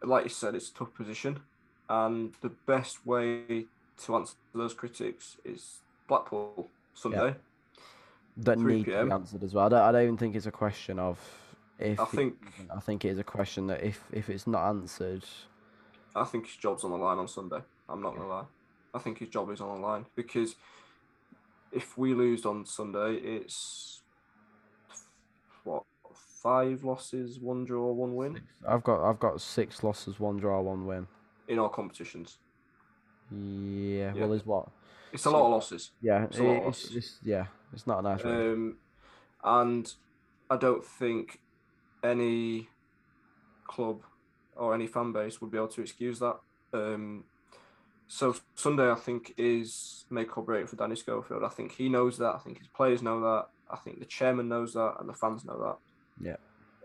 like you said, it's a tough position, and the best way to answer those critics is Blackpool Sunday. That 3 need to be answered as well. I don't, I don't even think it's a question of if. I it- think I think it is a question that if if it's not answered, I think his job's on the line on Sunday. I'm not gonna lie. I think his job is on the line because if we lose on Sunday, it's what five losses, one draw, one win I've got I've got six losses, one draw, one win. in all competitions. Yeah, Yeah. well, is what? It's a lot of losses. Yeah, It's a lot of it's losses. just yeah, it's not a nice. Um, and I don't think any club or any fan base would be able to excuse that. Um, so Sunday, I think, is make or break for Danny Schofield. I think he knows that. I think his players know that. I think the chairman knows that, and the fans know that.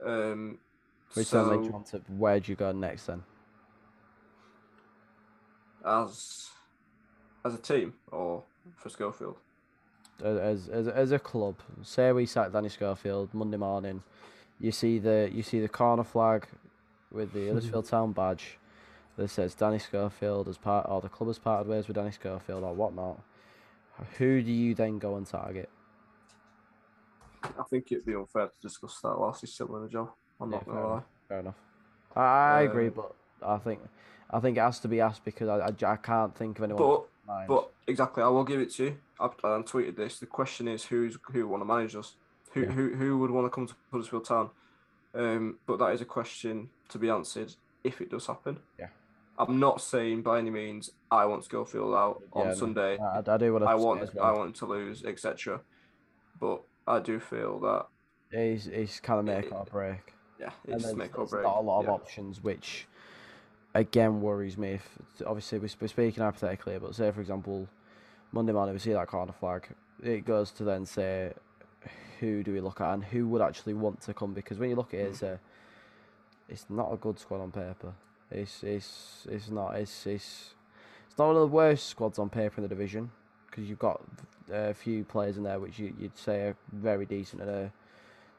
Yeah. Um, Which so you on to where do you go next then? as as a team or for Schofield, As as as a club, say we sack Danny Schofield Monday morning, you see the you see the corner flag with the Huddersfield Town badge that says Danny Schofield as part or the club has parted ways with Danny Schofield or whatnot. Who do you then go and target? I think it'd be unfair to discuss that whilst he's still in the job. I'm Yeah, not gonna fair lie. enough. Fair enough. I, I agree, um, but I think I think it has to be asked because I I can't think of anyone. But mind. But exactly, I will give it to you. I, I tweeted this. The question is, who's who want to manage us? Who Yeah. who who would want to come to Huddersfield Town? Um, but that is a question to be answered if it does happen. Yeah. I'm not saying by any means I want Schofield out on Yeah, no, Sunday. I, I do what I I want as I want to lose, etc. But I do feel that He's he's kind of make it- or break. yeah, it's make or break. not a lot of yeah. options, which again worries me. If obviously we're, we're speaking hypothetically, but say for example, Monday morning we see that corner flag, it goes to then say, who do we look at and who would actually want to come? Because when you look at it, it's a, it's not a good squad on paper. It's it's it's not it's it's it's not one of the worst squads on paper in the division because you've got a few players in there which you, you'd say are very decent and a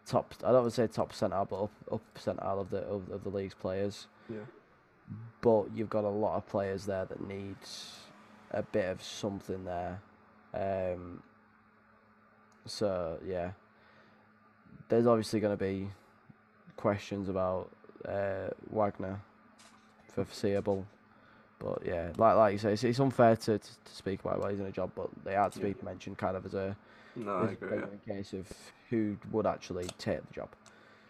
top. I don't want to say top percentile, but up up percentile of the of, of the league's players. Yeah. But you've got a lot of players there that need a bit of something there. Um, so yeah, there's obviously going to be questions about uh, Wagner for foreseeable. But yeah, like like you say, it's, it's unfair to, to, to speak about while he's in a job, but they had to be mentioned kind of as a No, as a. Yeah. case of who would actually take the job.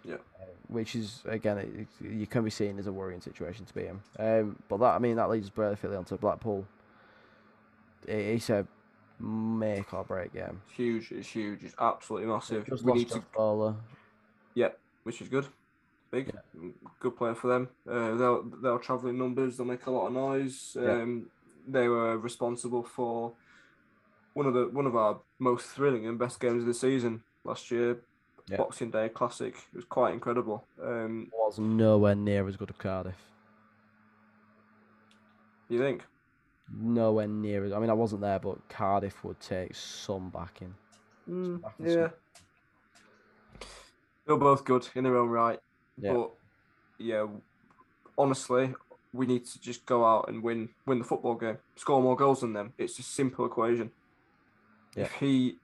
Yeah. Uh, which is again, it, you can be seen as a worrying situation to be in. Um, but that I mean that leads us perfectly onto Blackpool. It, it's a make or break game. It's huge. It's huge. It's absolutely massive. Just we lost need to Josh Bowler. which is good. Big, good player for them. Uh, they'll they'll travel in numbers. They'll make a lot of noise. Yeah. Um, they were responsible for one of the one of our most thrilling and best games of the season last year. Yeah. Boxing Day Classic. It was quite incredible. Um, was nowhere near as good as Cardiff. you think? Nowhere near as. I mean, I wasn't there, but Cardiff would take some backing. Mm, back in yeah. They're both good in their own right. Yeah. But yeah, honestly, we need to just go out and win win the football game. Score more goals than them. It's a simple equation. If he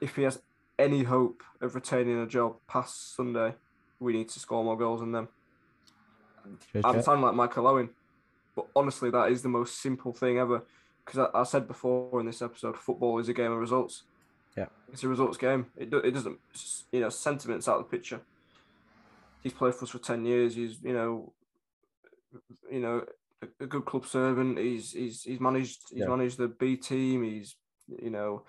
if he has any hope of retaining a job past Sunday, we need to score more goals than them. Cheers, I'm sounding like Michael Owen, but honestly, that is the most simple thing ever. Because I, I said before in this episode, football is a game of results. Yeah. it's a results game. It do, it doesn't, you know, sentiments out of the picture. He's played for us for ten years. He's, you know, you know, a, a good club servant. He's he's he's managed he's Yeah. managed the B team. He's you know,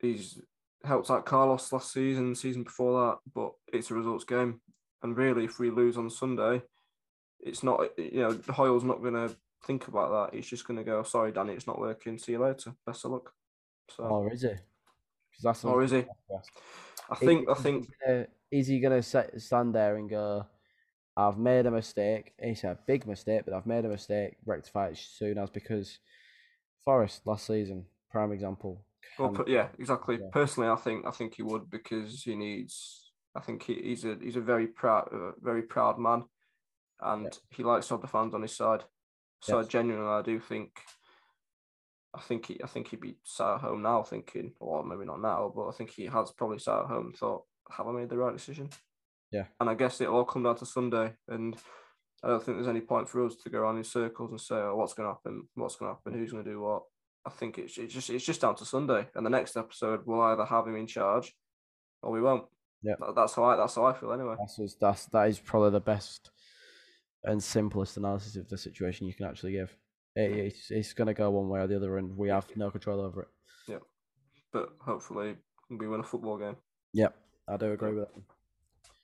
he's helped out Carlos last season, season before that. But it's a results game, and really, if we lose on Sunday, it's not you know Hoyle's not gonna think about that. He's just gonna go, oh, sorry, Danny, it's not working. See you later. Best of luck. So, Or is he? that's or is he? I think I think is he gonna set, stand there and go? I've made a mistake. It's a big mistake, but I've made a mistake. Rectify it soon as because Forest last season, prime example. Well, per- yeah, exactly. yeah. Personally, I think I think he would because he needs. I think he, he's a he's a very proud uh, very proud man, and he likes to have the fans on his side. So Yes. genuinely, I do think. I think he I think he'd be sat at home now thinking, or maybe not now, but I think he has probably sat at home and thought, have I made the right decision? Yeah. And I guess it'll all come down to Sunday, and I don't think there's any point for us to go around in circles and say, oh, what's going to happen? What's going to happen? Who's going to do what? I think it's, it's just it's just down to Sunday, and the next episode we'll either have him in charge, or we won't. Yeah. That- that's how I that's how I feel anyway. That's just- that's that is probably the best and simplest analysis of the situation you can actually give. It, it's it's gonna go one way or the other, and we have no control over it. Yeah, But hopefully we win a football game. Yep, I do agree with that.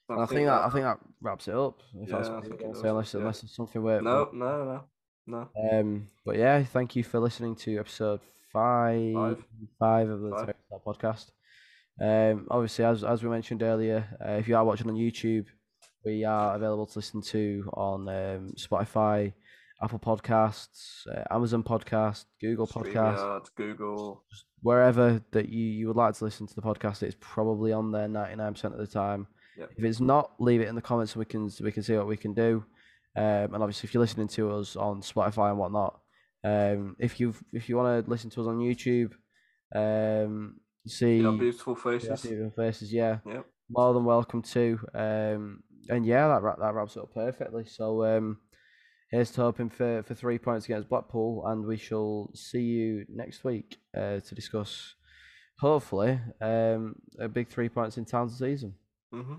And I think that I think that wraps it up. If that's Yeah, I what you think it say, does, unless yeah. unless it's something where no no no no Um, but yeah, thank you for listening to episode five, Five. five of the Five. Podcast. Um, obviously, as as we mentioned earlier, uh, if you are watching on YouTube, we are available to listen to on um, Spotify, Apple Podcasts, uh, Amazon Podcast, Google Podcast, Google. wherever that you, you would like to listen to the podcast. It's probably on there ninety nine percent of the time. Yep. If it's not, leave it in the comments so we can so we can see what we can do. Um, and obviously, if you're listening to us on Spotify and whatnot, um, if you if you want to listen to us on YouTube, um, see You know, beautiful yeah, faces. beautiful faces, yeah, Yep. more than welcome to. Um, and yeah, that that wraps it up perfectly. So um, here's to hoping for for three points against Blackpool, and we shall see you next week uh, to discuss, hopefully, um, a big three points in town season. hmm